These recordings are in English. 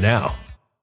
now.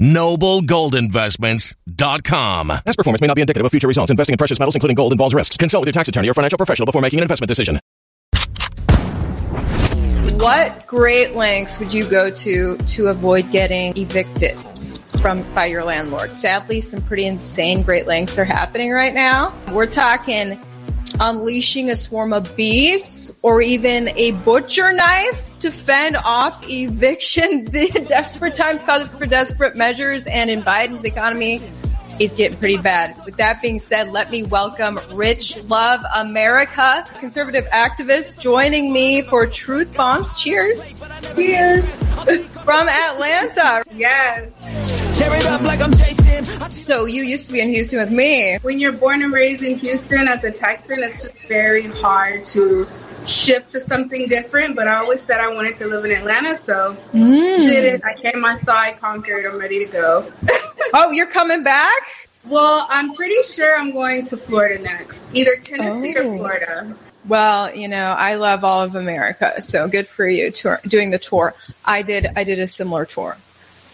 Noblegoldinvestments.com. Past performance may not be indicative of future results. Investing in precious metals, including gold, involves risks. Consult with your tax attorney or financial professional before making an investment decision. What great lengths would you go to to avoid getting evicted from by your landlord? Sadly, some pretty insane great lengths are happening right now. We're talking unleashing a swarm of bees or even a butcher knife to fend off eviction. The desperate times call for desperate measures, and in Biden's economy, it's getting pretty bad. With that being said, let me welcome Rich Love America, conservative activist, joining me for Truth Bombs. Cheers. Cheers. From Atlanta. Yes. Tear it up like I'm Jason. So you used to be in Houston with me. When you're born and raised in Houston as a Texan, it's just very hard to shift to something different. But I always said I wanted to live in Atlanta, so Mm. did it. I came, I saw, I conquered. I'm ready to go. Oh, you're coming back? Well, I'm pretty sure I'm going to Florida next, either Tennessee oh. or Florida. Well, you know, I love all of America, so good for you tour, doing the tour. I did. I did a similar tour.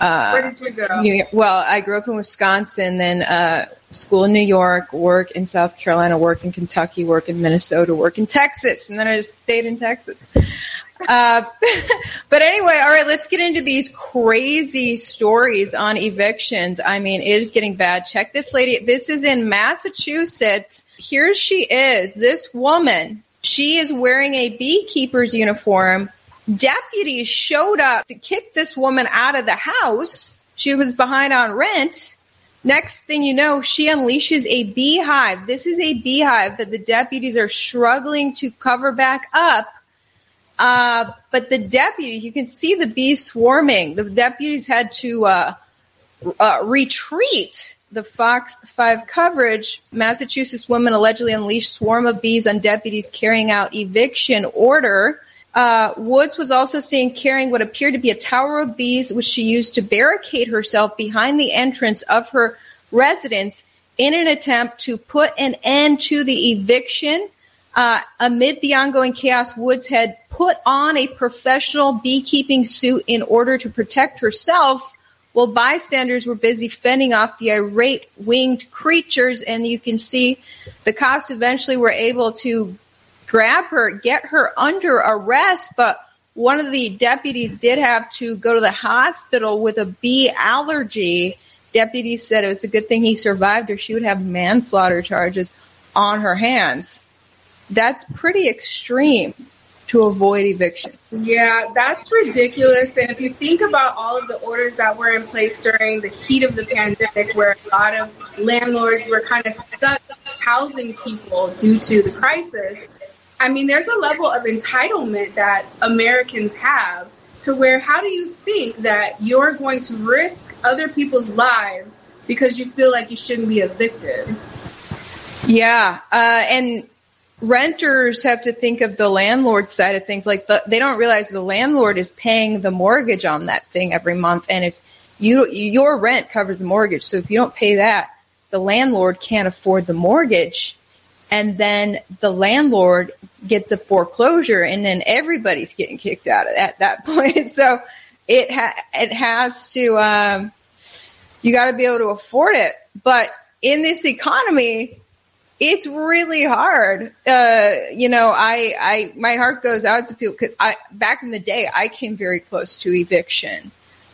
Uh, Where did you go? New, well, I grew up in Wisconsin, then uh, school in New York, work in South Carolina, work in Kentucky, work in Minnesota, work in Texas, and then I just stayed in Texas. Uh, but anyway, all right, let's get into these crazy stories on evictions. I mean, it is getting bad. Check this lady. This is in Massachusetts. Here she is. This woman, she is wearing a beekeeper's uniform Deputies showed up to kick this woman out of the house. She was behind on rent. Next thing you know, she unleashes a beehive. This is a beehive that the deputies are struggling to cover back up. Uh, but the deputies, you can see the bees swarming. The deputies had to uh, uh, retreat. The Fox 5 coverage Massachusetts woman allegedly unleashed swarm of bees on deputies carrying out eviction order. Uh, Woods was also seen carrying what appeared to be a tower of bees, which she used to barricade herself behind the entrance of her residence in an attempt to put an end to the eviction. Uh, amid the ongoing chaos, Woods had put on a professional beekeeping suit in order to protect herself while bystanders were busy fending off the irate winged creatures. And you can see the cops eventually were able to grab her, get her under arrest. But one of the deputies did have to go to the hospital with a bee allergy. Deputies said it was a good thing he survived, or she would have manslaughter charges on her hands. That's pretty extreme to avoid eviction. Yeah, that's ridiculous. And if you think about all of the orders that were in place during the heat of the pandemic, where a lot of landlords were kind of stuck housing people due to the crisis, I mean, there's a level of entitlement that Americans have to where how do you think that you're going to risk other people's lives because you feel like you shouldn't be evicted? Yeah. Uh, and renters have to think of the landlord side of things. Like the, they don't realize the landlord is paying the mortgage on that thing every month. And if you, your rent covers the mortgage. So if you don't pay that, the landlord can't afford the mortgage and then the landlord gets a foreclosure and then everybody's getting kicked out at that point. So it ha- it has to um, you got to be able to afford it. But in this economy it's really hard. Uh, you know i i my heart goes out to people because i back in the day i came very close to eviction.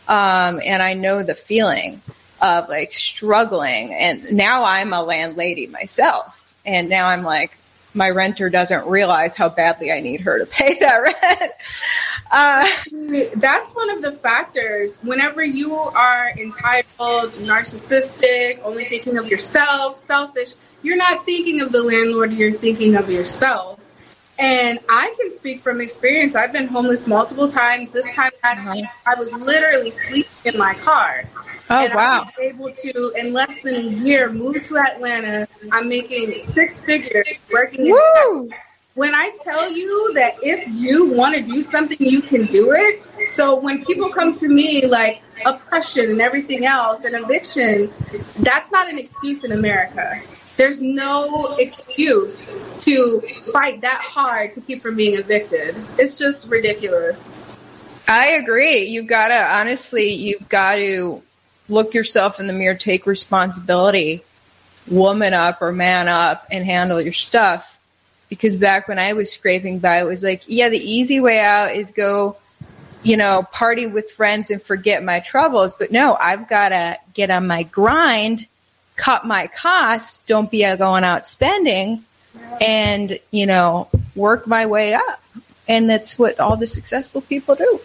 Um, and i know the feeling of like struggling. And now i'm a landlady myself and now I'm like, my renter doesn't realize how badly I need her to pay that rent. Uh, That's one of the factors. Whenever you are entitled, narcissistic, only thinking of yourself, selfish, you're not thinking of the landlord, you're thinking of yourself. And I can speak from experience. I've been homeless multiple times. This time last uh-huh. year, I was literally sleeping in my car. Oh and wow! I was able to, in less than a year, move to Atlanta. I'm making six figures working. In when I tell you that if you want to do something, you can do it. So when people come to me like oppression and everything else and eviction, that's not an excuse in America. There's no excuse to fight that hard to keep from being evicted. It's just ridiculous. I agree. You've got to, honestly, you've got to look yourself in the mirror, take responsibility, woman up or man up, and handle your stuff. Because back when I was scraping by, it was like, yeah, the easy way out is go, you know, party with friends and forget my troubles. But no, I've got to get on my grind, cut my costs, don't be going out spending, and, you know, work my way up. And that's what all the successful people do.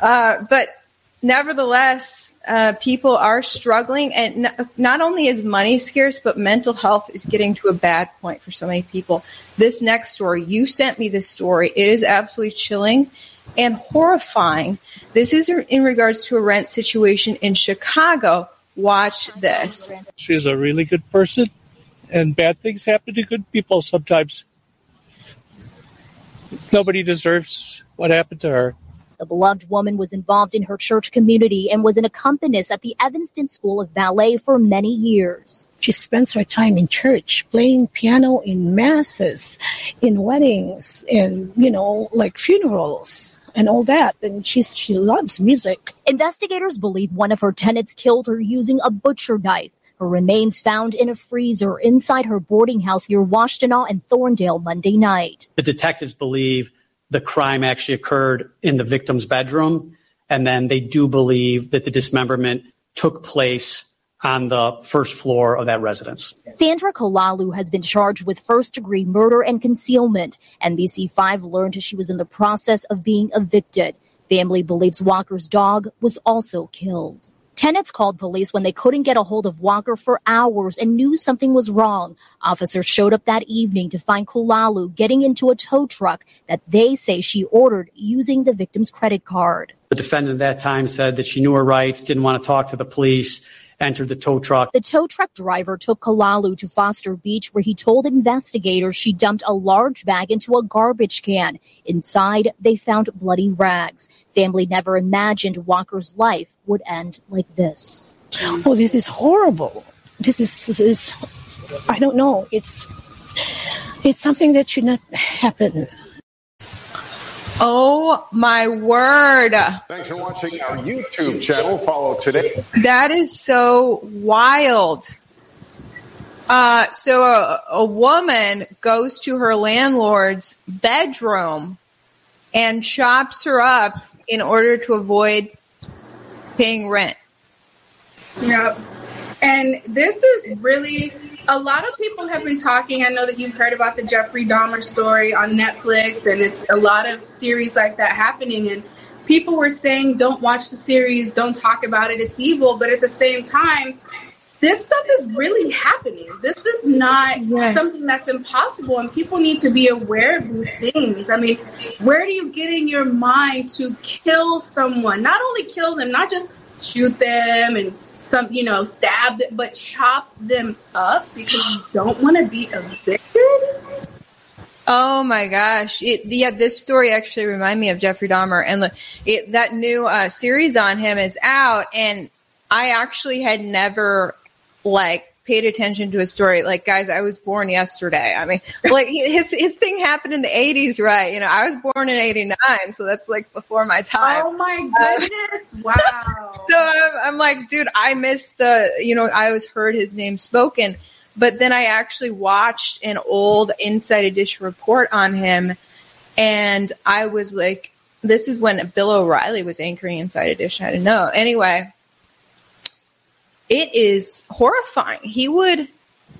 Uh, but nevertheless, uh, people are struggling, and n- not only is money scarce, but mental health is getting to a bad point for so many people. This next story, you sent me this story. It is absolutely chilling and horrifying. This is in regards to a rent situation in Chicago. Watch this. She's a really good person, and bad things happen to good people sometimes. Nobody deserves what happened to her. The beloved woman was involved in her church community and was an accompanist at the Evanston School of Ballet for many years. She spends her time in church, playing piano in masses, in weddings, and, you know, like funerals and all that. And she's, she loves music. Investigators believe one of her tenants killed her using a butcher knife. Her remains found in a freezer inside her boarding house near Washtenaw and Thorndale Monday night. The detectives believe the crime actually occurred in the victim's bedroom. And then they do believe that the dismemberment took place on the first floor of that residence. Sandra Kolalu has been charged with first degree murder and concealment. NBC5 learned she was in the process of being evicted. Family believes Walker's dog was also killed. Tenants called police when they couldn't get a hold of Walker for hours and knew something was wrong. Officers showed up that evening to find Kolalu getting into a tow truck that they say she ordered using the victim's credit card. The defendant at that time said that she knew her rights, didn't want to talk to the police, entered the tow truck. The tow truck driver took Kolalu to Foster Beach, where he told investigators she dumped a large bag into a garbage can. Inside, they found bloody rags. Family never imagined Walker's life would end like this. Oh, this is horrible. This is, this is I don't know. It's it's something that should not happen. Oh my word. Thanks for watching our YouTube channel. Follow today. That is so wild. Uh, so a, a woman goes to her landlord's bedroom and chops her up in order to avoid paying rent. Yep. And this is really a lot of people have been talking. I know that you've heard about the Jeffrey Dahmer story on Netflix, and it's a lot of series like that happening. And people were saying, don't watch the series, don't talk about it, it's evil. But at the same time, this stuff is really happening. This is not yeah. something that's impossible, and people need to be aware of these things. I mean, where do you get in your mind to kill someone? Not only kill them, not just shoot them and some, you know, stab them, but chop them up because you don't want to be evicted. Oh my gosh! It, yeah, this story actually reminded me of Jeffrey Dahmer, and it, that new uh, series on him is out, and I actually had never like paid attention to a story. Like, guys, I was born yesterday. I mean, like his his thing happened in the '80s, right? You know, I was born in '89, so that's like before my time. Oh my goodness! Uh, wow. So I'm, I'm like, dude, I missed the. You know, I always heard his name spoken, but then I actually watched an old Inside Edition report on him, and I was like, this is when Bill O'Reilly was anchoring Inside Edition. I didn't know. Anyway it is horrifying. He would,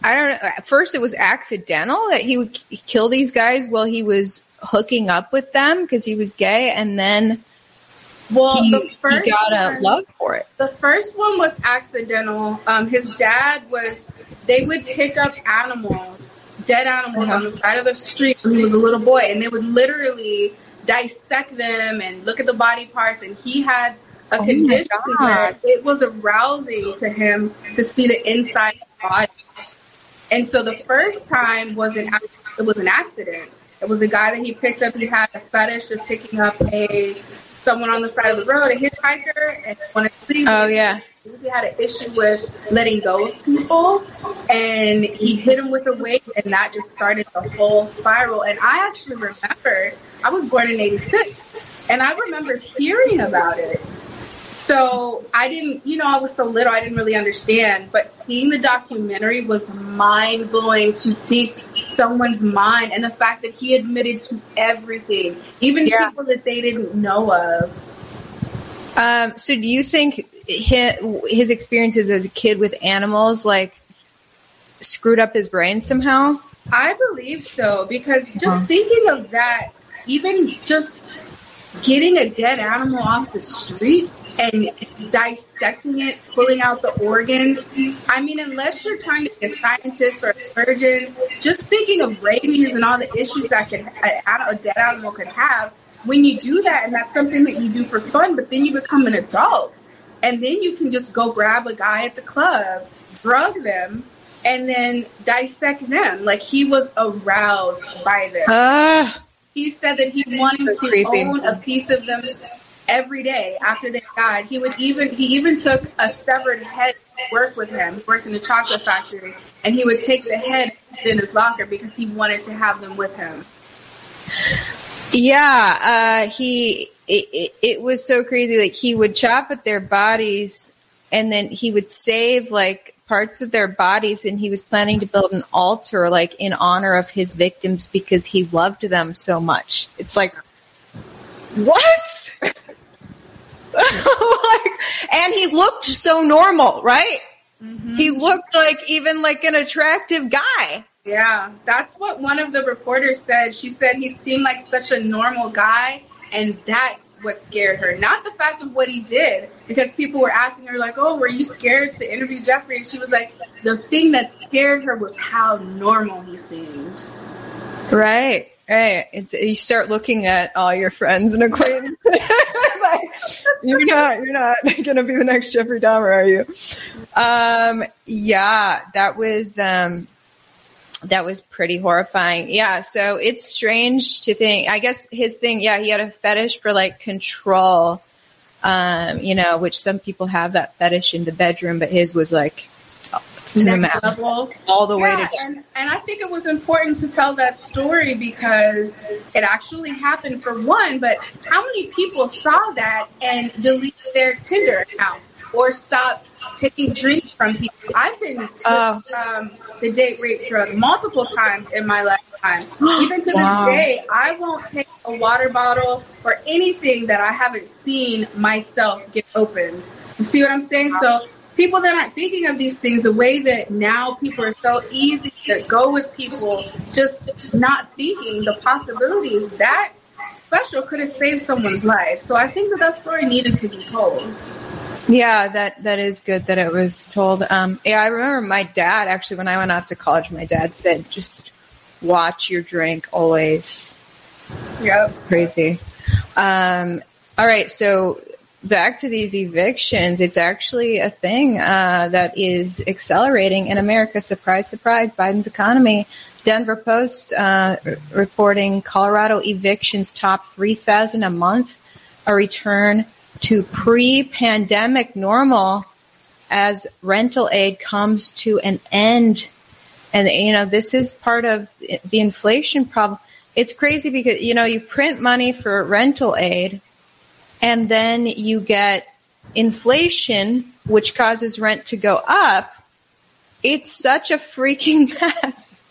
I don't know. At first, it was accidental that he would kill these guys while he was hooking up with them because he was gay, and then well, he, the first he got a one, love for it. The first one was accidental. Um, his dad was. They would pick up animals, dead animals, uh-huh. on the side of the street when he was a little boy, and they would literally dissect them and look at the body parts. And he had a oh condition where it was arousing to him to see the inside of the body. And so the first time was an it was an accident. It was a guy that he picked up. He had a fetish of picking up a someone on the side of the road, a hitchhiker, and wanted to leave. Oh yeah. He had an issue with letting go of people, and he hit him with a weight, and that just started the whole spiral. And I actually remember I was born in '86, and I remember hearing about it so I didn't, you know, I was so little, I didn't really understand. But seeing the documentary was mind blowing to think someone's mind and the fact that he admitted to everything, even yeah. people that they didn't know of. Um, so do you think his, experiences as a kid with animals, like, screwed up his brain somehow? I believe so because just uh-huh. thinking of that, even just getting a dead animal off the street and dissecting it, pulling out the organs. I mean, unless you're trying to be a scientist or a surgeon, just thinking of rabies and all the issues that could a, dead animal could have. When you do that, and that's something that you do for fun, but then you become an adult, and then you can just go grab a guy at the club, drug them, and then dissect them. Like he was aroused by them. Uh, he said that he wanted to creepy. own a piece of them every day after they died. He would even he even took a severed head to work with him. He worked in a chocolate factory, and he would take the head in his locker because he wanted to have them with him. Yeah, uh, he. It, it, it was so crazy. Like he would chop at their bodies, and then he would save like parts of their bodies, and he was planning to build an altar like in honor of his victims because he loved them so much. It's like what? like, and he looked so normal, right? Mm-hmm. He looked like even like an attractive guy. Yeah, that's what one of the reporters said. She said he seemed like such a normal guy, and that's what scared her. Not the fact of what he did, because people were asking her, like, oh, were you scared to interview Jeffrey? And she was like, the thing that scared her was how normal he seemed. Right. Right. It's, you start looking at all your friends and acquaintances. like, you're not, you're not going to be the next Jeffrey Dahmer, are you? Um, yeah, that was, um, that was pretty horrifying. Yeah. So it's strange to think, I guess his thing, yeah, he had a fetish for like control, um, you know, which some people have that fetish in the bedroom, but his was like, next level. All the way to and, and i think it was important to tell that story because it actually happened for one but how many people saw that and deleted their tinder account or stopped taking drinks from people? I've been Oh. um, the date rape drug multiple times in my lifetime. Even to Wow. this day i won't take a water bottle or anything that i haven't seen myself get open you see what i'm saying? So people that aren't thinking of these things, the way that now people are so easy to go with people, just not thinking the possibilities, that special could have saved someone's life. So I think that that story needed to be told. Yeah, that that is good that it was told. Um, yeah, I remember my dad actually when I went off to college. My dad said, "Just watch your drink always." Yeah, it's crazy. Um, all right, so back to these evictions. It's actually a thing uh, that is accelerating in America. Surprise, surprise! Biden's economy. Denver Post uh, reporting Colorado evictions top three thousand a month, a return to pre-pandemic normal as rental aid comes to an end. And you know, this is part of the inflation problem. It's crazy because you know, you print money for rental aid and then you get inflation which causes rent to go up. It's such a freaking mess.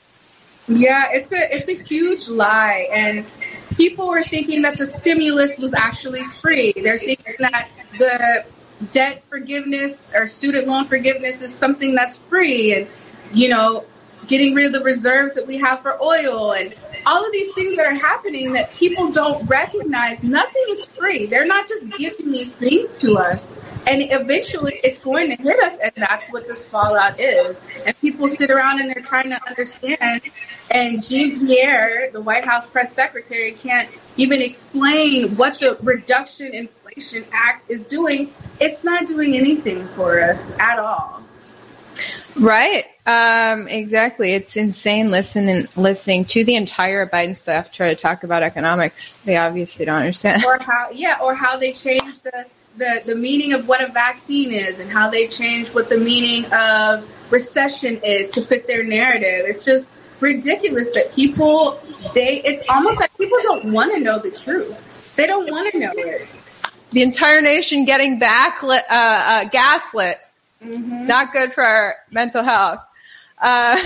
Yeah, it's a it's a huge lie, and people were thinking that the stimulus was actually free. They're thinking that the debt forgiveness or student loan forgiveness is something that's free, and you know, getting rid of the reserves that we have for oil, and all of these things that are happening that people don't recognize. Nothing is free. They're not just giving these things to us. And eventually it's going to hit us, and that's what this fallout is. And people sit around and they're trying to understand. And Jean Pierre, the White House press secretary, can't even explain what the Reduction Inflation Act is doing. It's not doing anything for us at all. Right. Um, exactly. It's insane listening listening to the entire Biden staff try to talk about economics. They obviously don't understand. or how yeah or how they change the, the the meaning of what a vaccine is and how they change what the meaning of recession is to fit their narrative it's just ridiculous that people they it's almost like people don't want to know the truth they don't want to know it The entire nation getting backlit, uh, uh, gaslit. Not good for our mental health. Uh,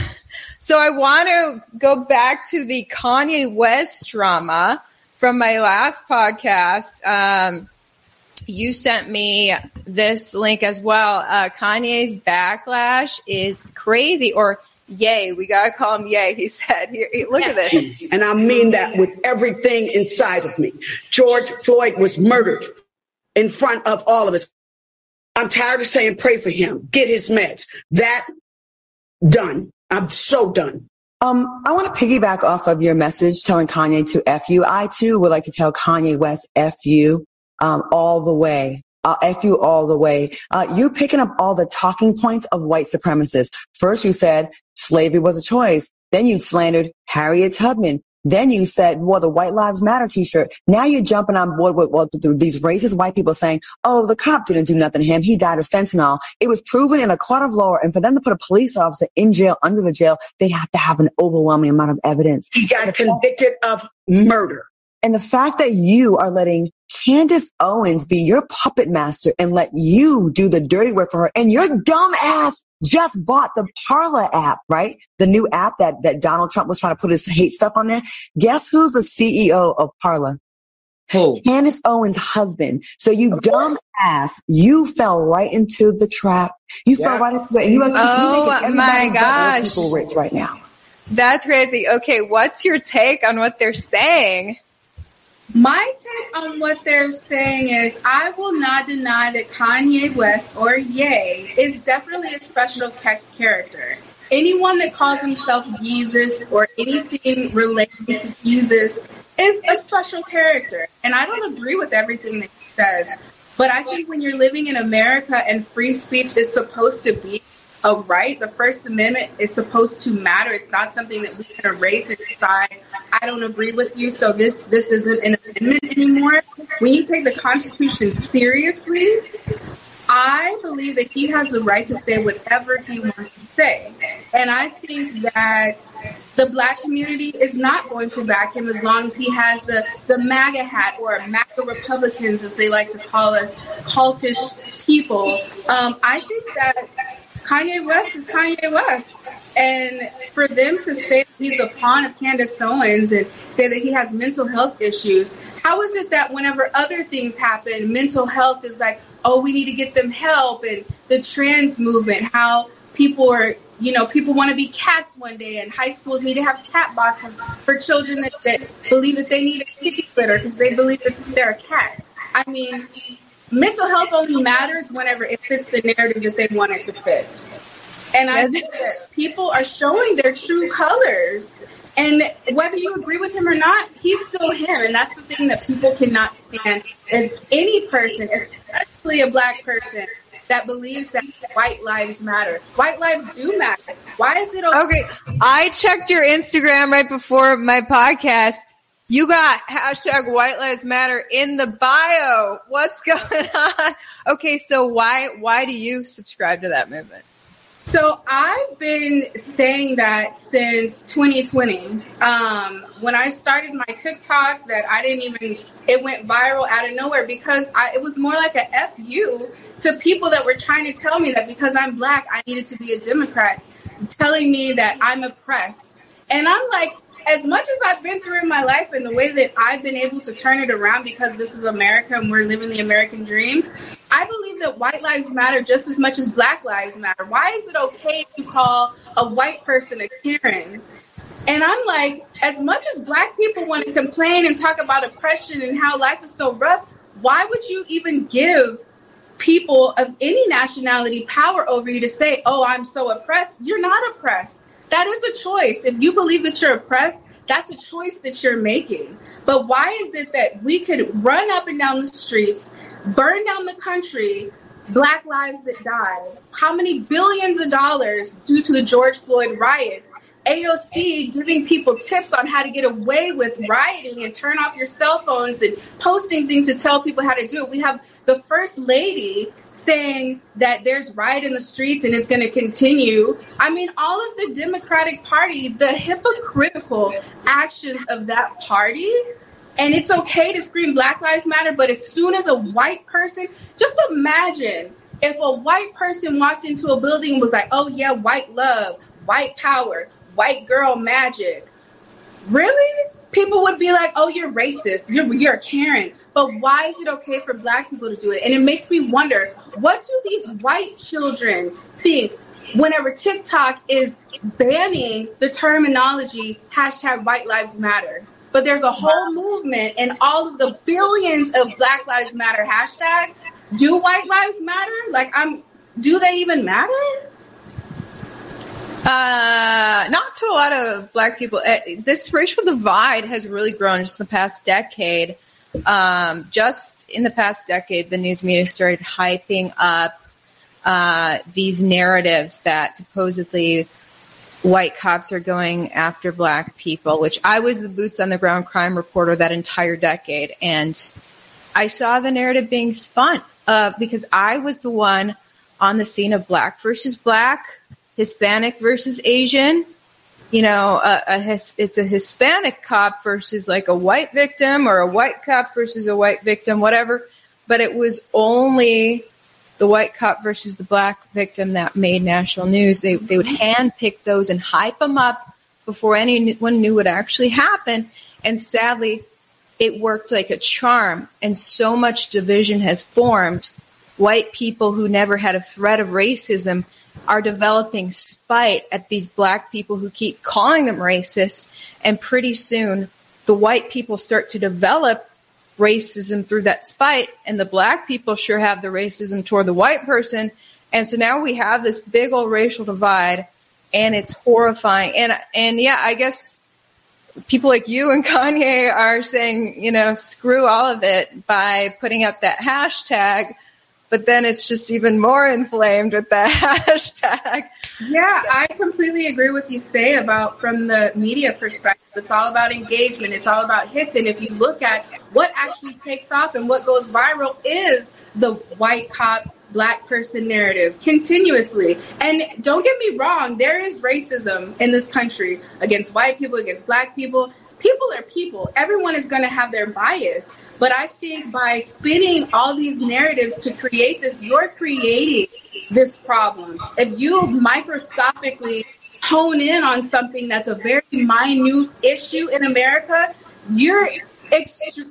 so I want to go back to the Kanye West drama from my last podcast. Um, you sent me this link as well. Uh, Kanye's backlash is crazy, or Ye. We gotta call him Ye. He said, "Here, look at this." And I mean that with everything inside of me. George Floyd was murdered in front of all of us. I'm tired of saying pray for him, get his meds. That done. I'm so done. Um, I want to piggyback off of your message telling Kanye to F you. I too would like to tell Kanye West F you, um, all the way. Uh, F you all the way. Uh, you're picking up all the talking points of white supremacists. First you said slavery was a choice. Then you slandered Harriet Tubman. Then you said, well, the White Lives Matter t-shirt. Now you're jumping on board with, with these racist white people saying, oh, the cop didn't do nothing to him. He died of fentanyl. It was proven in a court of law. And for them to put a police officer in jail, under the jail, they have to have an overwhelming amount of evidence. He got convicted of murder. And the fact that you are letting Candace Owens be your puppet master and let you do the dirty work for her and your dumb ass just bought the Parler app, right? The new app that, that Donald Trump was trying to put his hate stuff on there. Guess who's the CEO of Parler? Who? Candace Owens' husband. So you dumb ass, you fell right into the trap. You Yeah. fell right into it. You Oh, you my everybody but white gosh. people rich right now. That's crazy. Okay, what's your take on what they're saying? My take on what they're saying is I will not deny that Kanye West or Ye is definitely a special character. Anyone that calls himself Jesus or anything related to Jesus is a special character. And I don't agree with everything that he says. But I think when you're living in America and free speech is supposed to be a right, the First Amendment is supposed to matter. It's not something that we can erase and decide, I don't agree with you, so this this isn't an amendment anymore. When you take the Constitution seriously, I believe that he has the right to say whatever he wants to say. And I think that the black community is not going to back him as long as he has the, the MAGA hat or MAGA Republicans, as they like to call us, cultish people. Um, I think that Kanye West is Kanye West. And for them to say he's a pawn of Candace Owens and say that he has mental health issues, how is it that whenever other things happen, mental health is like, oh, we need to get them help and the trans movement, how people are, you know, people want to be cats one day and high schools need to have cat boxes for children that, that believe that they need a kitty litter because they believe that they're a cat. I mean, mental health only matters whenever it fits the narrative that they want it to fit. And I think that people are showing their true colors. And whether you agree with him or not, he's still him. And that's the thing that people cannot stand is any person, especially a black person, that believes that white lives matter. White lives do matter. Why is it Okay, I checked your Instagram right before my podcast. You got hashtag White Lives Matter in the bio. What's going on? Okay, so why why do you subscribe to that movement? So I've been saying that since 2020. Um, when I started my TikTok, that I didn't even it went viral out of nowhere because I, it was more like a fu to people that were trying to tell me that because I'm black, I needed to be a Democrat, telling me that I'm oppressed, and I'm like. As much as I've been through in my life and the way that I've been able to turn it around because this is America and we're living the American dream, I believe that white lives matter just as much as black lives matter. Why is it okay to call a white person a Karen? And I'm like, as much as black people want to complain and talk about oppression and how life is so rough, why would you even give people of any nationality power over you to say, oh, I'm so oppressed? You're not oppressed. That is a choice. If you believe that you're oppressed, that's a choice that you're making. But why is it that we could run up and down the streets, burn down the country, black lives that died? How many billions of dollars due to the George Floyd riots? AOC giving people tips on how to get away with rioting and turn off your cell phones and posting things to tell people how to do it. We have the first lady saying that there's riot in the streets and it's going to continue. I mean, all of the Democratic Party, the hypocritical actions of that party. And it's okay to scream Black Lives Matter, but as soon as a white person, just imagine if a white person walked into a building and was like, oh, yeah, white love, white power, white girl magic. Really? People would be like, oh, you're racist, you're, you're a Karen. But why is it okay for black people to do it? And it makes me wonder what do these white children think whenever TikTok is banning the terminology hashtag white lives matter? But there's a whole movement and all of the billions of Black Lives Matter hashtag. Do white lives matter? Like I'm do they even matter? Uh, not to a lot of black people. Uh, This racial divide has really grown just in the past decade. Um, just in the past decade, the news media started hyping up uh, these narratives that supposedly white cops are going after black people, which I was the boots on the ground crime reporter that entire decade. And I saw the narrative being spun uh, because I was the one on the scene of black versus black, Hispanic versus Asian. You know, a, a his, it's a Hispanic cop versus like a white victim or a white cop versus a white victim, whatever. But it was only the white cop versus the black victim that made national news. They, they would handpick those and hype them up before anyone knew what actually happened. And sadly, it worked like a charm. And so much division has formed. White people who never had a threat of racism are developing spite at these black people who keep calling them racist. And pretty soon, the white people start to develop racism through that spite, and the black people sure have the racism toward the white person. And so now we have this big old racial divide, and it's horrifying. And and yeah, I guess people like you and Kanye are saying, you know, screw all of it by putting up that hashtag but then it's just even more inflamed with that hashtag. Yeah, I completely agree with you say about from the media perspective. It's all about engagement. It's all about hits. And if you look at what actually takes off and what goes viral is the white cop black person narrative continuously. And don't get me wrong, there is racism in this country against white people, against black people. People are people. Everyone is going to have their bias. But I think by spinning all these narratives to create this, you're creating this problem. If you microscopically hone in on something that's a very minute issue in America, you're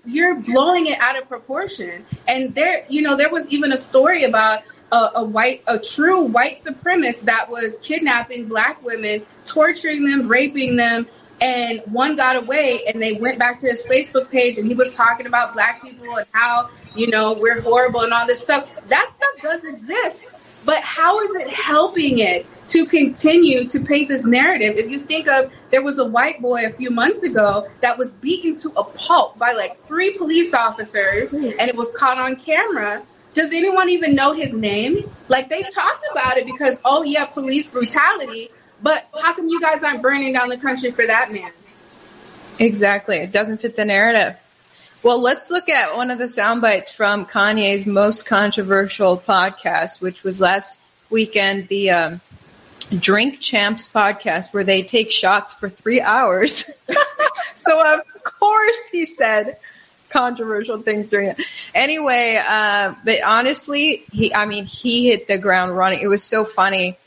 you're blowing it out of proportion. And there, you know, there was even a story about a, a, white, a true white supremacist that was kidnapping black women, torturing them, raping them, and one got away and they went back to his Facebook page and he was talking about black people and how, you know, we're horrible and all this stuff. That stuff does exist. But how is it helping it to continue to paint this narrative? If you think of there was a white boy a few months ago that was beaten to a pulp by like three police officers and it was caught on camera. Does anyone even know his name? Like they talked about it because, oh yeah, police brutality but how come you guys aren't burning down the country for that man? Exactly. It doesn't fit the narrative. Well, let's look at one of the sound bites from Kanye's most controversial podcast, which was last weekend, the um, Drink Champs podcast, where they take shots for three hours. so, of course, he said controversial things during it. Anyway, uh, but honestly, he, I mean, he hit the ground running. It was so funny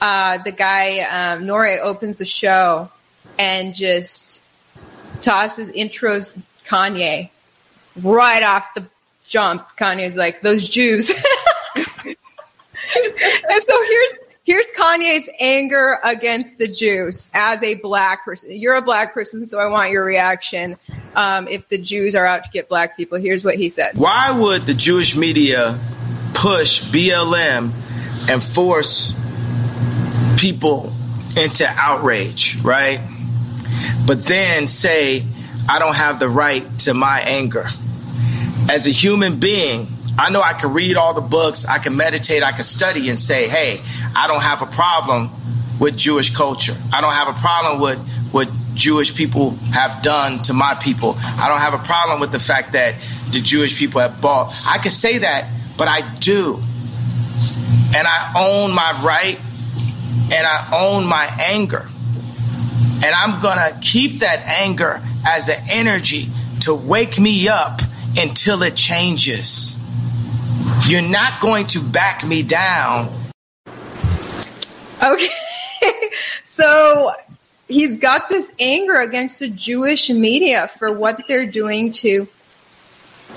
uh, the guy um, Nore opens the show and just tosses intros Kanye right off the jump. Kanye's like those Jews, and so here's here's Kanye's anger against the Jews as a black person. You're a black person, so I want your reaction. Um, if the Jews are out to get black people, here's what he said. Why would the Jewish media push BLM and force people into outrage, right? But then say, I don't have the right to my anger. As a human being, I know I can read all the books, I can meditate, I can study and say, hey, I don't have a problem with Jewish culture. I don't have a problem with what Jewish people have done to my people. I don't have a problem with the fact that the Jewish people have bought. I can say that, but I do. And I own my right and I own my anger. And I'm going to keep that anger as an energy to wake me up until it changes. You're not going to back me down. Okay. so he's got this anger against the Jewish media for what they're doing to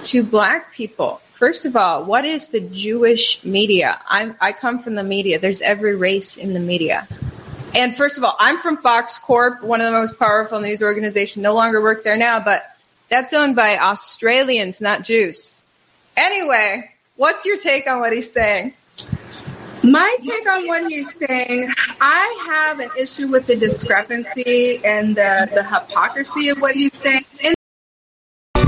to black people. First of all, what is the Jewish media? I'm, I come from the media. There's every race in the media. And first of all, I'm from Fox Corp, one of the most powerful news organizations. No longer work there now, but that's owned by Australians, not Jews. Anyway, what's your take on what he's saying? My take on what he's saying, I have an issue with the discrepancy and the, the hypocrisy of what he's saying.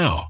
now.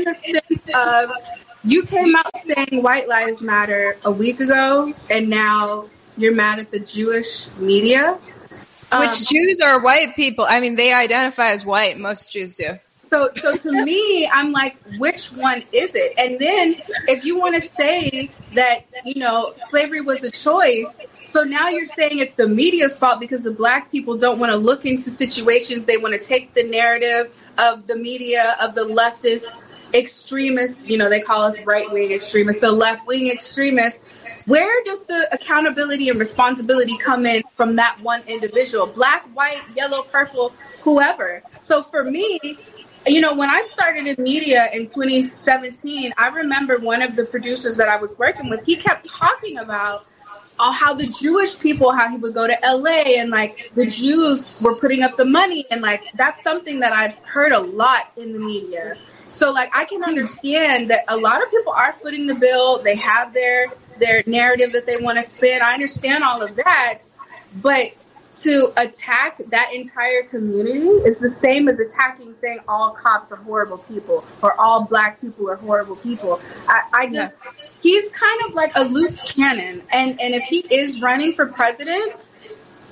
In the sense of you came out saying white lives matter a week ago, and now you're mad at the Jewish media. Which Um, Jews are white people. I mean, they identify as white. Most Jews do. So, so to me, I'm like, which one is it? And then, if you want to say that you know slavery was a choice, so now you're saying it's the media's fault because the black people don't want to look into situations. They want to take the narrative of the media of the leftist extremists. You know, they call us right wing extremists, the left wing extremists. Where does the accountability and responsibility come in from that one individual? Black, white, yellow, purple, whoever. So for me, you know, when I started in media in 2017, I remember one of the producers that I was working with, he kept talking about uh, how the Jewish people, how he would go to LA and like the Jews were putting up the money. And like, that's something that I've heard a lot in the media. So like, I can understand that a lot of people are footing the bill. They have their, their narrative that they want to spin. I understand all of that, but to attack that entire community is the same as attacking saying all cops are horrible people or all black people are horrible people. I, I just he's kind of like a loose cannon and and if he is running for president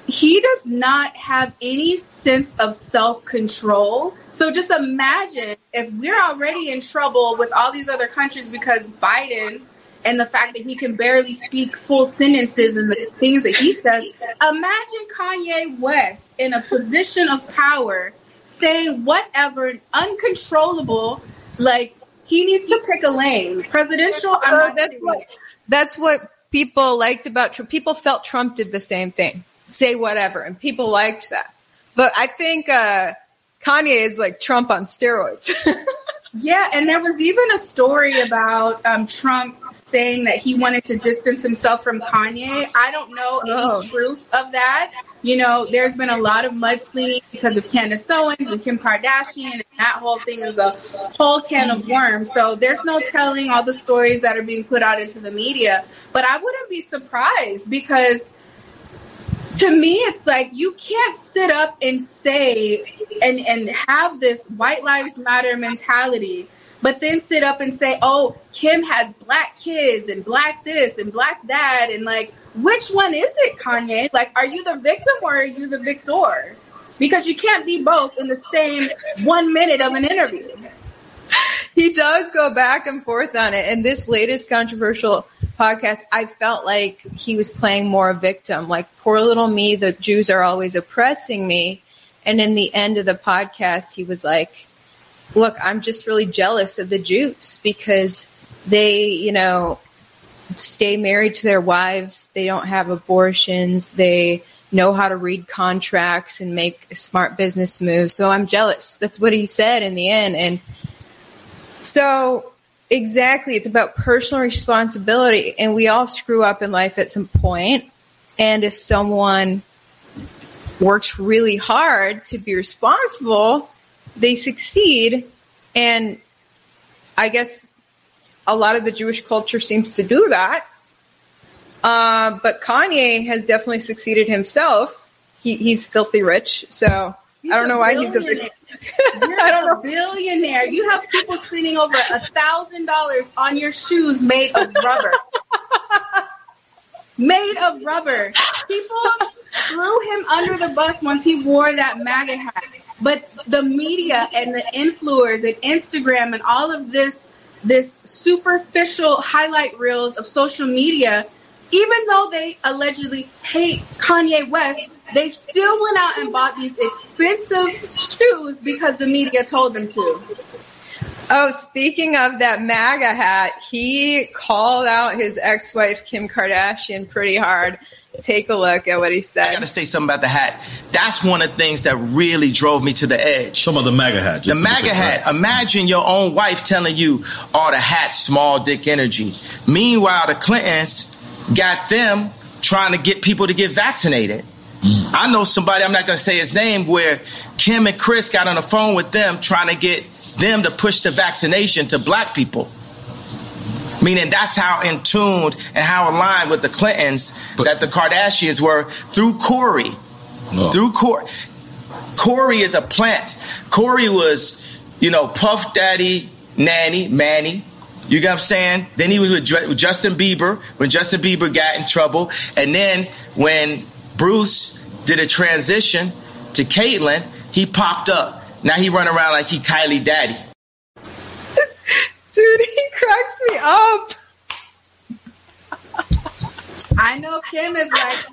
he does not have any sense of self control. So just imagine if we're already in trouble with all these other countries because Biden and the fact that he can barely speak full sentences and the things that he says. Imagine Kanye West in a position of power saying whatever uncontrollable, like he needs to pick a lane. Presidential, I'm not that's what, that's what people liked about Trump. People felt Trump did the same thing. Say whatever, and people liked that. But I think uh, Kanye is like Trump on steroids. Yeah, and there was even a story about um, Trump saying that he wanted to distance himself from Kanye. I don't know any Oh. truth of that. You know, there's been a lot of mudslinging because of Candace Owens and Kim Kardashian, and that whole thing is a whole can of worms. So there's no telling all the stories that are being put out into the media. But I wouldn't be surprised because to me it's like you can't sit up and say and and have this white lives matter mentality but then sit up and say oh kim has black kids and black this and black that. And like which one is it kanye? Like are you the victim or are you the victor? Because you can't be both in the same one minute of an interview he does go back and forth on it. And this latest controversial podcast, I felt like he was playing more a victim. Like, poor little me, the Jews are always oppressing me. And in the end of the podcast, he was like, Look, I'm just really jealous of the Jews because they, you know, stay married to their wives, they don't have abortions, they know how to read contracts and make smart business moves. So I'm jealous. That's what he said in the end. And so, exactly, it's about personal responsibility, and we all screw up in life at some point. And if someone works really hard to be responsible, they succeed. And I guess a lot of the Jewish culture seems to do that. Uh, but Kanye has definitely succeeded himself. He, he's filthy rich, so I don't know why he's a big. You're I don't know. billionaire. You have people spending over a thousand dollars on your shoes made of rubber. made of rubber. People threw him under the bus once he wore that MAGA hat. But the media and the influencers and Instagram and all of this this superficial highlight reels of social media, even though they allegedly hate Kanye West, they still went out and bought these expensive shoes because the media told them to. Oh, speaking of that MAGA hat, he called out his ex wife, Kim Kardashian, pretty hard. Take a look at what he said. I got to say something about the hat. That's one of the things that really drove me to the edge. Some of the MAGA hat. The just to MAGA clear. hat. Imagine your own wife telling you, "Oh, the hat's small dick energy." Meanwhile, the Clintons got them trying to get people to get vaccinated. I know somebody. I'm not going to say his name. Where Kim and Kris got on the phone with them trying to get them to push the vaccination to black people. Meaning that's how in tuned and how aligned with the Clintons that the Kardashians were through Corey. Through Corey. Corey is a plant. Corey was, you know, Puff Daddy, Nanny, Manny. You get what I'm saying? Then he was with Dr- with Justin Bieber when Justin Bieber got in trouble. And then when Bruce did a transition to Caitlyn, he popped up. Now he run around like he Kylie Daddy. Dude, he cracks me up. I know Kim is like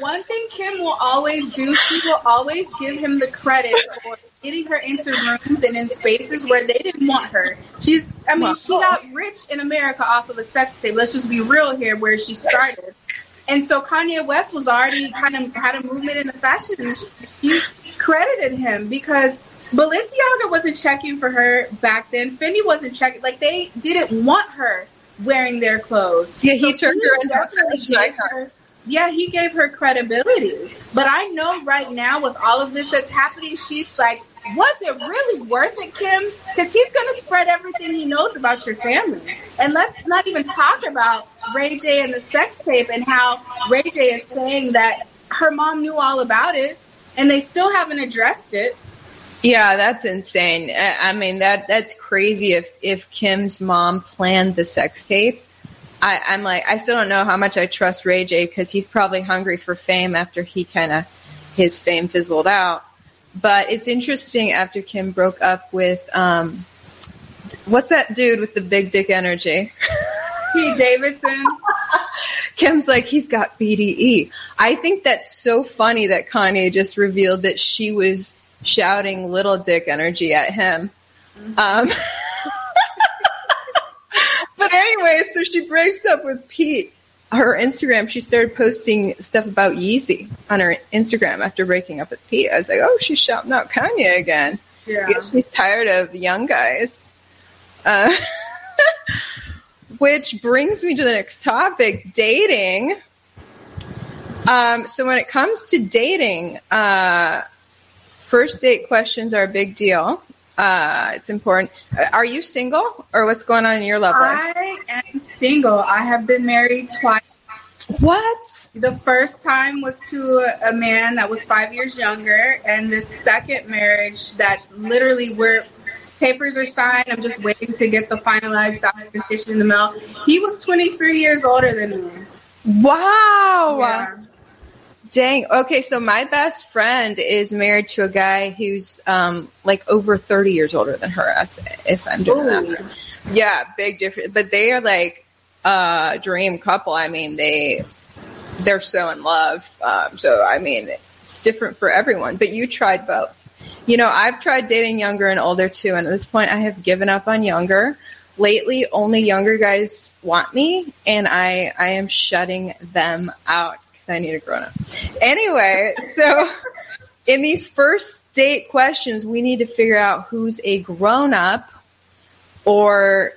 one thing Kim will always do, she will always give him the credit for getting her into rooms and in spaces where they didn't want her. She's I mean, she got rich in America off of a sex tape. Let's just be real here where she started. And so Kanye West was already kind of had a movement in the fashion industry. She credited him because Balenciaga wasn't checking for her back then. Fendi wasn't checking. Like they didn't want her wearing their clothes. Yeah, he turned her into a definitely fashion her- Yeah, he gave her credibility. But I know right now with all of this that's happening, she's like, was it really worth it, Kim? Because he's going to spread everything he knows about your family. And let's not even talk about Ray J and the sex tape and how Ray J is saying that her mom knew all about it and they still haven't addressed it. Yeah, that's insane. I mean that that's crazy. If if Kim's mom planned the sex tape, I, I'm like I still don't know how much I trust Ray J because he's probably hungry for fame after he kind of his fame fizzled out. But it's interesting after Kim broke up with um, what's that dude with the big dick energy? Pete Davidson. Kim's like, he's got BDE. I think that's so funny that Kanye just revealed that she was shouting little dick energy at him. Um, but anyway, so she breaks up with Pete. Her Instagram, she started posting stuff about Yeezy on her Instagram after breaking up with Pete. I was like, oh, she's shouting out Kanye again. Yeah. She's tired of young guys. Uh, which brings me to the next topic dating. Um, so, when it comes to dating, uh, first date questions are a big deal. Uh, it's important. Are you single or what's going on in your love life? I am single. I have been married twice. What? The first time was to a man that was five years younger, and the second marriage that's literally where papers are signed. I'm just waiting to get the finalized documentation in the mail. He was 23 years older than me. Wow. Yeah. Dang. Okay, so my best friend is married to a guy who's um, like over 30 years older than her, if I'm doing that. Yeah, big difference. But they are like a dream couple. I mean, they they're so in love. Um, so I mean, it's different for everyone. But you tried both. You know, I've tried dating younger and older too, and at this point, I have given up on younger. Lately, only younger guys want me, and I I am shutting them out because I need a grown up. Anyway, so in these first date questions, we need to figure out who's a grown up or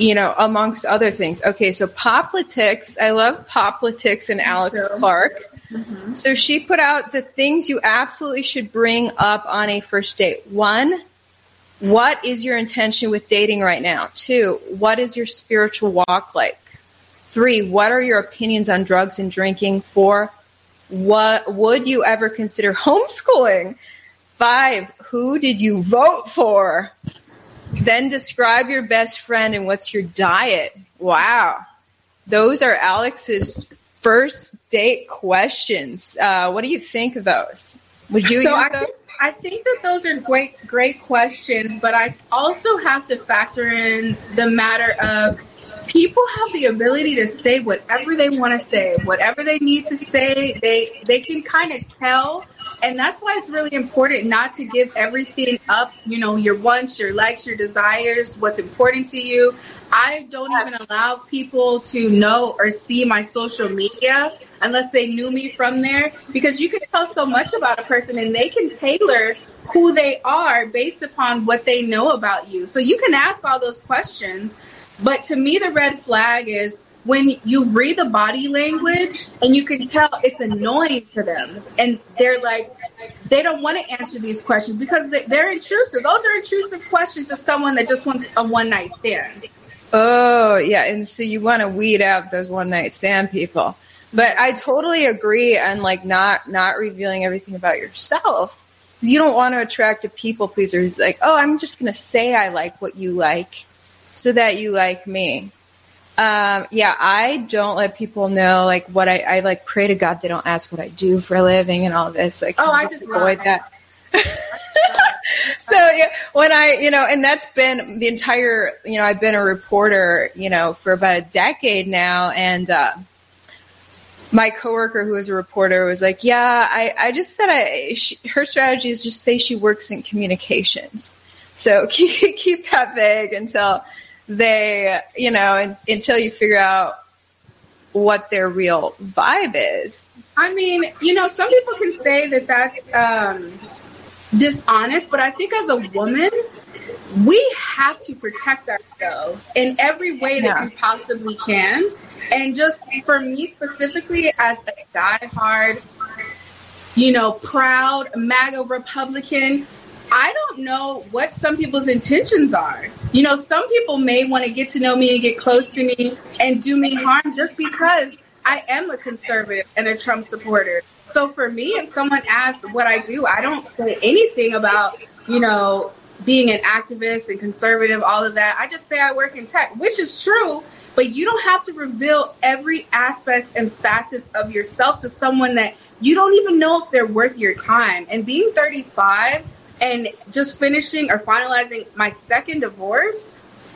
you know, amongst other things. Okay, so Poplitics, I love Poplitics and Alex. Clark. Mm-hmm. So she put out the things you absolutely should bring up on a first date. One, what is your intention with dating right now? Two, what is your spiritual walk like? Three, what are your opinions on drugs and drinking? Four, what would you ever consider homeschooling? Five, who did you vote for? Then describe your best friend and what's your diet. Wow. Those are Alex's first date questions. Uh, what do you think of those? Would you so I think, I think that those are great great questions, but I also have to factor in the matter of people have the ability to say whatever they want to say, whatever they need to say. They they can kind of tell, and that's why it's really important not to give everything up. You know, your wants, your likes, your desires, what's important to you. I don't even allow people to know or see my social media unless they knew me from there because you can tell so much about a person and they can tailor who they are based upon what they know about you. So you can ask all those questions, but to me, the red flag is when you read the body language and you can tell it's annoying to them and they're like, they don't want to answer these questions because they- they're intrusive. Those are intrusive questions to someone that just wants a one night stand. Oh, yeah. And so you want to weed out those one night stand people. But I totally agree on like not not revealing everything about yourself. You don't want to attract a people pleaser who's like, "Oh, I'm just going to say I like what you like so that you like me." Um, yeah, I don't let people know like what I, I like pray to God they don't ask what I do for a living and all this. Like, Oh, I just avoid lie. that. so yeah, when I, you know, and that's been the entire, you know, I've been a reporter, you know, for about a decade now, and uh, my coworker who was a reporter was like, "Yeah, I, I just said I, she, her strategy is just say she works in communications, so keep keep that vague until they, you know, and, until you figure out what their real vibe is." I mean, you know, some people can say that that's um, dishonest, but I think as a woman, we have to protect ourselves in every way that Yeah. we possibly can. And just for me specifically, as a diehard, you know, proud MAGA Republican, I don't know what some people's intentions are. You know, some people may want to get to know me and get close to me and do me harm just because I am a conservative and a Trump supporter. So for me, if someone asks what I do, I don't say anything about, you know, being an activist and conservative, all of that. I just say I work in tech, which is true, but you don't have to reveal every aspect and facets of yourself to someone that you don't even know if they're worth your time. And being 35 and just finishing or finalizing my second divorce,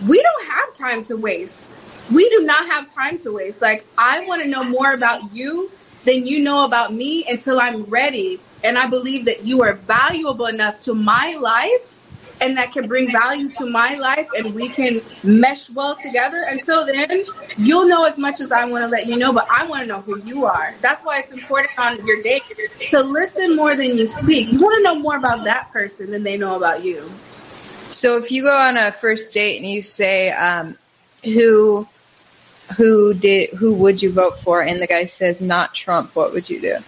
we don't have time to waste. We do not have time to waste. Like, I want to know more about you than you know about me until I'm ready. And I believe that you are valuable enough to my life and that can bring value to my life and we can mesh well together. Until then, you'll know as much as I want to let you know, but I want to know who you are. That's why it's important on your date to listen more than you speak. You want to know more about that person than they know about you. So if you go on a first date and you say, um, "Who, who did, who would you vote for?" and the guy says, "Not Trump," what would you do?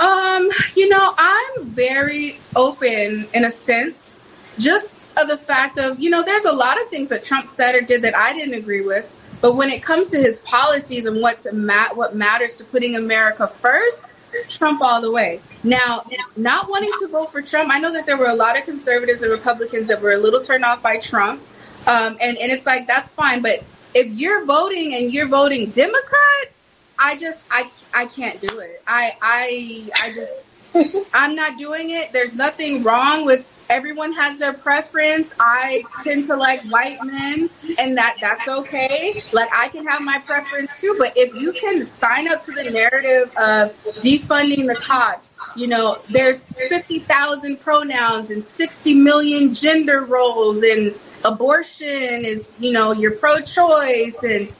Um, you know, I'm very open in a sense, just of the fact of, you know, there's a lot of things that Trump said or did that I didn't agree with. But when it comes to his policies and what's ma- what matters to putting America first, Trump all the way. Now, not wanting to vote for Trump, I know that there were a lot of conservatives and Republicans that were a little turned off by Trump. Um, and, and it's like, that's fine. But if you're voting and you're voting Democrat, I just, I, I can't do it. I, I, I just, I'm not doing it. There's nothing wrong with everyone has their preference. I tend to like white men, and that that's okay. Like I can have my preference too. But if you can sign up to the narrative of defunding the cops, you know, there's fifty thousand pronouns and sixty million gender roles, and abortion is, you know, you're pro-choice and.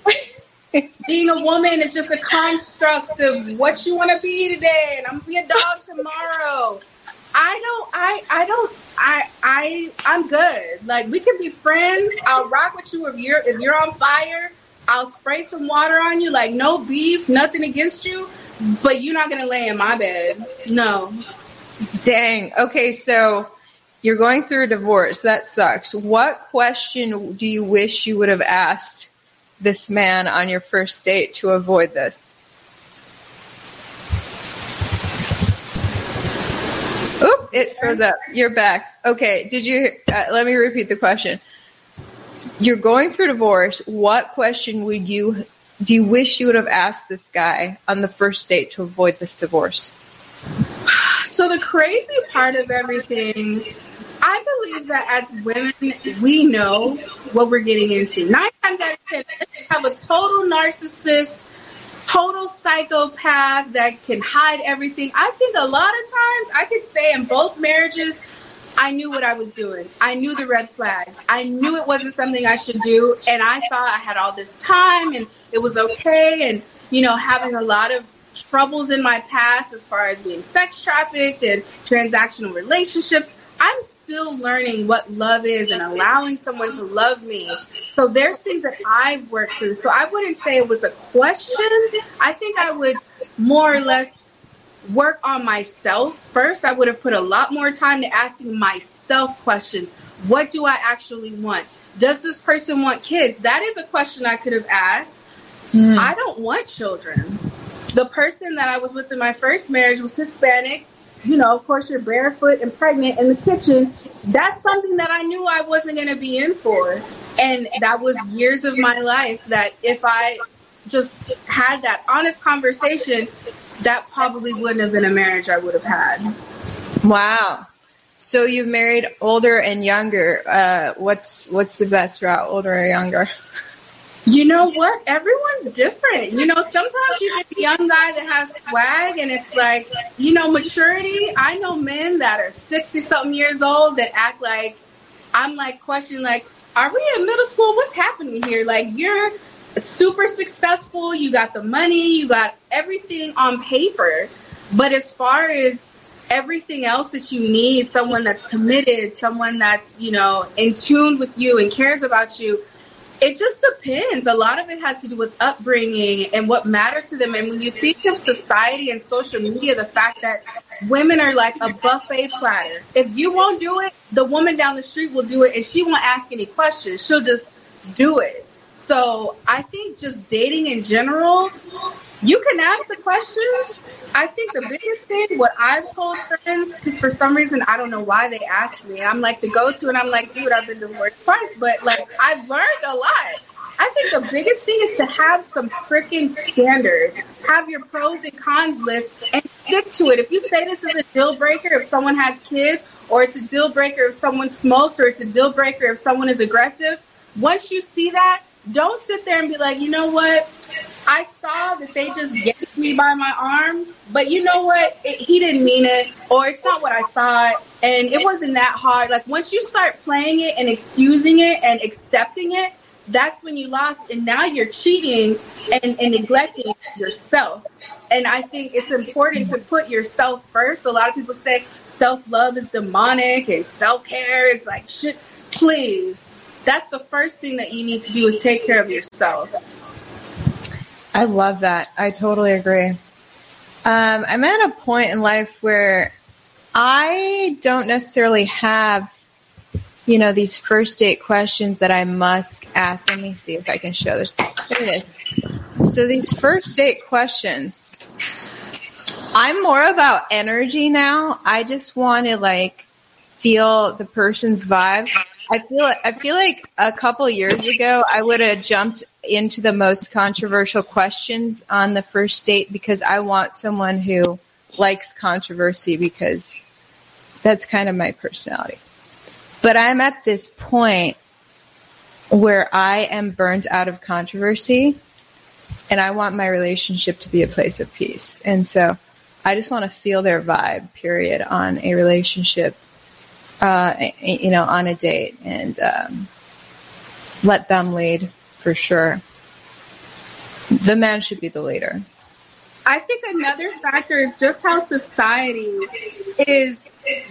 Being a woman is just a construct of what you want to be today, and I'm gonna be a dog tomorrow. I don't. I. I don't. I. I. I'm good. Like we can be friends. I'll rock with you if you're if you're on fire. I'll spray some water on you. Like no beef, nothing against you, but you're not gonna lay in my bed. No. Dang. Okay, so you're going through a divorce. That sucks. What question do you wish you would have asked this man on your first date to avoid this? Oop, it froze up. You're back. Okay, did you? Uh, let me repeat the question. You're going through divorce. What question would you do you wish you would have asked this guy on the first date to avoid this divorce? So the crazy part of everything, I believe that as women, we know what we're getting into. Nine times out of ten, have a total narcissist, total psychopath that can hide everything. I think a lot of times I could say in both marriages, I knew what I was doing. I knew the red flags. I knew it wasn't something I should do. And I thought I had all this time and it was okay. And, you know, having a lot of troubles in my past as far as being sex trafficked and transactional relationships. I'm still learning what love is and allowing someone to love me. So there's things that I've worked through. So I wouldn't say it was a question. I think I would more or less work on myself first. I would have put a lot more time to asking myself questions. What do I actually want? Does this person want kids? That is a question I could have asked. Hmm. I don't want children. The person that I was with in my first marriage was Hispanic. You know, of course, you're barefoot and pregnant in the kitchen. That's something that I knew I wasn't going to be in for. And that was years of my life that if I just had that honest conversation, that probably wouldn't have been a marriage I would have had. Wow. So you've married older and younger. Uh, what's what's the best route, older or younger? You know what? Everyone's different. You know, sometimes you get a young guy that has swag and it's like, you know, maturity. I know men that are 60 something years old that act like, I'm like questioning, like, are we in middle school? What's happening here? Like, you're super successful. You got the money, you got everything on paper. But as far as everything else that you need, someone that's committed, someone that's, you know, in tune with you and cares about you, it just depends. A lot of it has to do with upbringing and what matters to them. And when you think of society and social media, the fact that women are like a buffet platter. If you won't do it, the woman down the street will do it and she won't ask any questions. She'll just do it. So I think just dating in general, you can ask the questions. I think the biggest thing, what I've told friends, because for some reason I don't know why they ask me. I'm like the go-to, and I'm like, dude, I've been divorced twice, but like I've learned a lot. I think the biggest thing is to have some freaking standards. Have your pros and cons list and stick to it. If you say this is a deal breaker if someone has kids, or it's a deal breaker if someone smokes, or it's a deal breaker if someone is aggressive, once you see that, don't sit there and be like, you know what? I saw that they just yanked me by my arm, but you know what? It, he didn't mean it, or it's not what I thought, and it wasn't that hard. Like once you start playing it and excusing it and accepting it, that's when you lost, and now you're cheating and, and neglecting yourself. And I think it's important to put yourself first. A lot of people say self love is demonic and self care is like shit. Please, that's the first thing that you need to do is take care of yourself. I love that. I totally agree. Um, I'm at a point in life where I don't necessarily have, you know, these first date questions that I must ask. Let me see if I can show this. Here it is. So these first date questions, I'm more about energy now. I just want to like feel the person's vibe. I feel I feel like a couple years ago I would have jumped into the most controversial questions on the first date because I want someone who likes controversy because that's kind of my personality. But I'm at this point where I am burnt out of controversy and I want my relationship to be a place of peace. And so I just want to feel their vibe, period, on a relationship uh, you know, on a date and um, let them lead for sure. The man should be the leader. I think another factor is just how society is.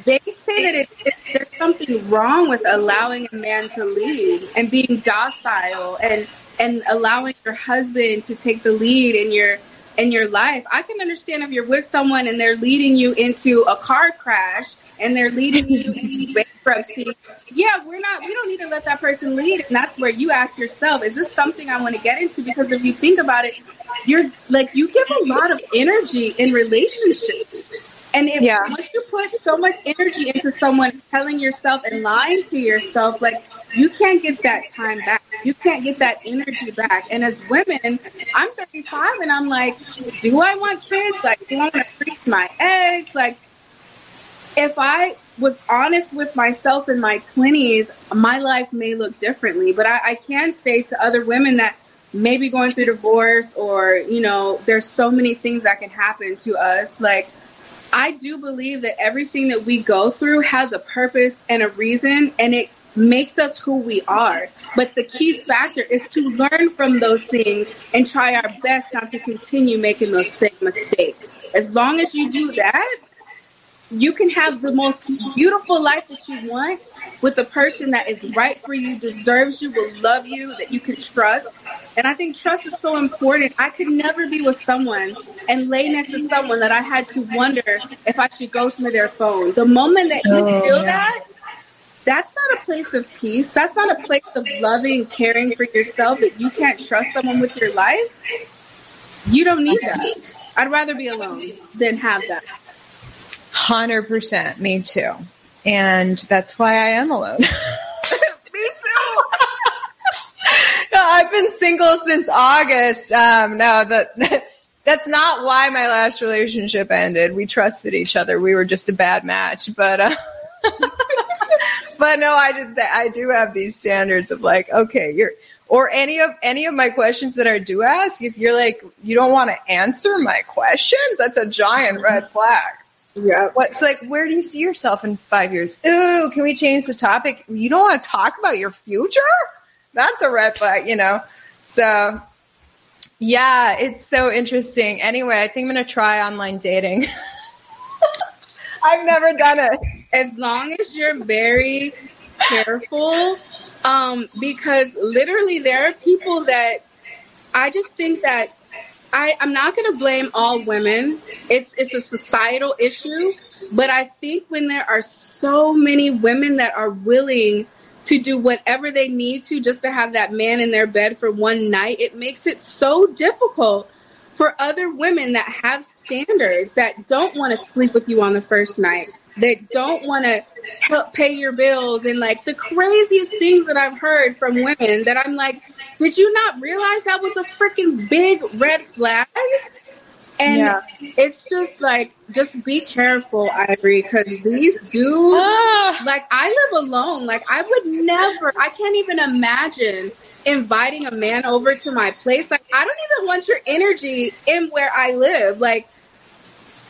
They say that it, it, there's something wrong with allowing a man to lead and being docile and and allowing your husband to take the lead in your in your life. I can understand if you're with someone and they're leading you into a car crash and they're leading you into bankruptcy. Yeah, we're not. We don't need to let that person lead, and that's where you ask yourself: Is this something I want to get into? Because if you think about it, you're like you give a lot of energy in relationships. And if yeah. once you put so much energy into someone telling yourself and lying to yourself, like you can't get that time back. You can't get that energy back. And as women, I'm 35 and I'm like, do I want kids? Like, do I want to freeze my eggs? Like, if I was honest with myself in my 20s, my life may look differently. But I, I can say to other women that maybe going through divorce or, you know, there's so many things that can happen to us. Like, I do believe that everything that we go through has a purpose and a reason, and it makes us who we are. But the key factor is to learn from those things and try our best not to continue making those same mistakes. As long as you do that, you can have the most beautiful life that you want with the person that is right for you, deserves you, will love you, that you can trust. And I think trust is so important. I could never be with someone and lay next to someone that I had to wonder if I should go through their phone. The moment that you oh, feel yeah. that, that's not a place of peace. That's not a place of loving, caring for yourself that you can't trust someone with your life. You don't need that. I'd rather be alone than have that. 100% me too. And that's why I am alone. me too. no, I've been single since August. Um, no, that, that's not why my last relationship ended. We trusted each other. We were just a bad match, but, uh, but no, I just, I do have these standards of like, okay, you're, or any of any of my questions that I do ask, if you're like you don't want to answer my questions, that's a giant red flag. Yeah. What's like, where do you see yourself in five years? Ooh, can we change the topic? You don't want to talk about your future? That's a red flag, you know? So, yeah, it's so interesting. Anyway, I think I'm going to try online dating. I've never done it. As long as you're very careful, um, because literally there are people that I just think that I, I'm not going to blame all women. It's it's a societal issue, but I think when there are so many women that are willing to do whatever they need to just to have that man in their bed for one night, it makes it so difficult for other women that have standards that don't want to sleep with you on the first night, that don't want to help pay your bills and like the craziest things that I've heard from women that I'm like, did you not realize that was a freaking big red flag? And Yeah. it's just like, just be careful, Ivory, because these dudes, Ah. like, I live alone. Like, I would never, I can't even imagine inviting a man over to my place. Like, I don't even want your energy in where I live. Like,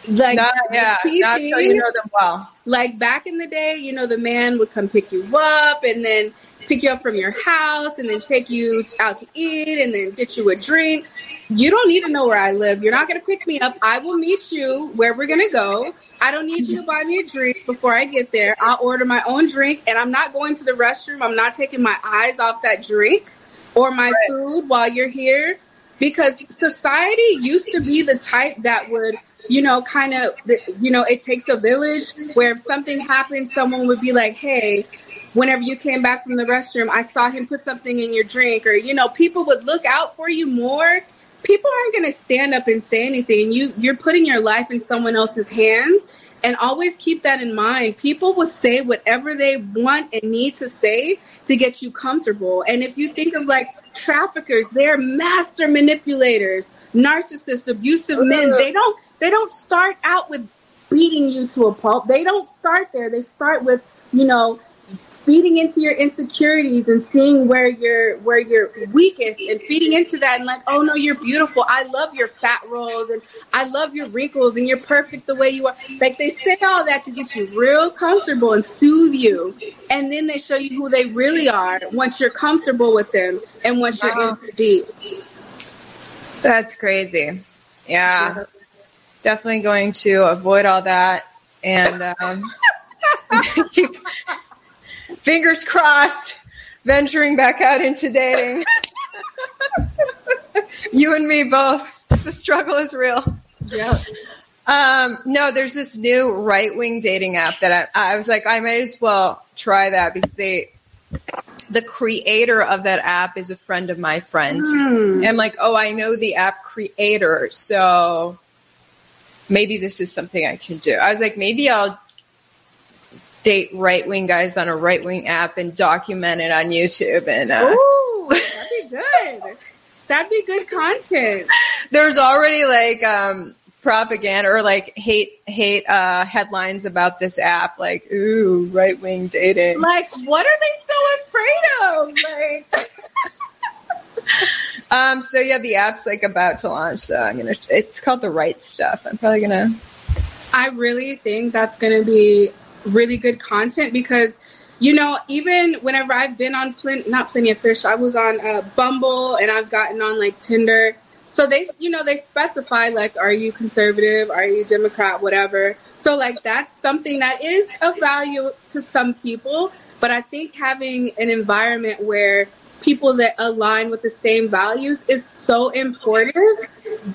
like Not- yeah, not till you know them well. Like back in the day, you know, the man would come pick you up and then pick you up from your house and then take you out to eat and then get you a drink. You don't need to know where I live. You're not going to pick me up. I will meet you where we're going to go. I don't need you to buy me a drink before I get there. I'll order my own drink and I'm not going to the restroom. I'm not taking my eyes off that drink or my food while you're here because society used to be the type that would you know kind of you know it takes a village where if something happened someone would be like hey whenever you came back from the restroom i saw him put something in your drink or you know people would look out for you more. People aren't going to stand up and say anything. You you're putting your life in someone else's hands. And always keep that in mind. People will say whatever they want and need to say to get you comfortable. And if you think of like traffickers they're master manipulators narcissists abusive men. They don't they don't start out with beating you to a pulp. They don't start there. They start with you know feeding into your insecurities and seeing where you're where you're weakest and feeding into that and like oh no you're beautiful. I love your fat rolls and i love your wrinkles and you're perfect the way you are. Like they say all that to get you real comfortable and soothe you. And then they show you who they really are once you're comfortable with them and once you're Wow. in deep. That's crazy. Yeah. Definitely going to avoid all that and um, keep fingers crossed venturing back out into dating. you and me both. The struggle is real. Yeah. Um, no, there's this new right wing dating app that I, I was like, I might as well try that because they, the creator of that app is a friend of my friend. Hmm. I'm like, oh, I know the app creator, so maybe this is something I can do. I was like, maybe I'll date right wing guys on a right wing app and document it on YouTube. And uh, Ooh, that'd be good. That'd be good content. there's already like um, propaganda or like hate hate uh, headlines about this app, like ooh, right wing dating. Like, what are they so afraid of? Like, Um, so yeah, the app's like about to launch, so I'm gonna. It's called the Right Stuff. I'm probably gonna. I really think that's to be really good content because, you know, even whenever I've been on Plen- not Plenty of Fish, I was on uh, Bumble and I've gotten on like Tinder. So they, you know, they specify like, are you conservative? Are you Democrat? Whatever. So like that's something that is of value to some people. But I think having an environment where people that align with the same values is so important.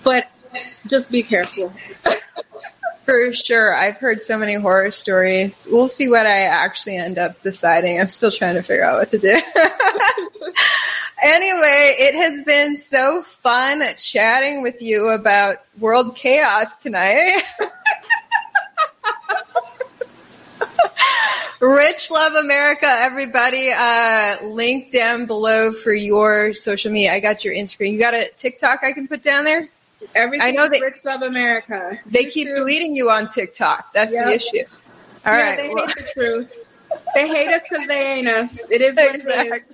But just be careful. For sure, I've heard so many horror stories. We'll see what I actually end up deciding. I'm still trying to figure out what to do. anyway, it has been so fun chatting with you about world chaos tonight. Rich Love America, everybody. Uh, link down below for your social media. I got your Instagram. You got a TikTok I can put down there? Everything I know is they, Rich Love America. They keep deleting you on TikTok. That's Yep. the issue. All yeah, right. they well- hate the truth. They hate us because they ain't us. It is what it is.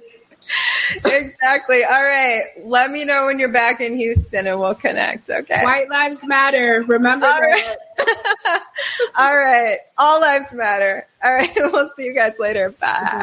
exactly. All right. Let me know when you're back in Houston and we'll connect. Okay. White lives matter. Remember All that. All right. All lives matter. All right. We'll see you guys later. Bye.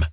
time.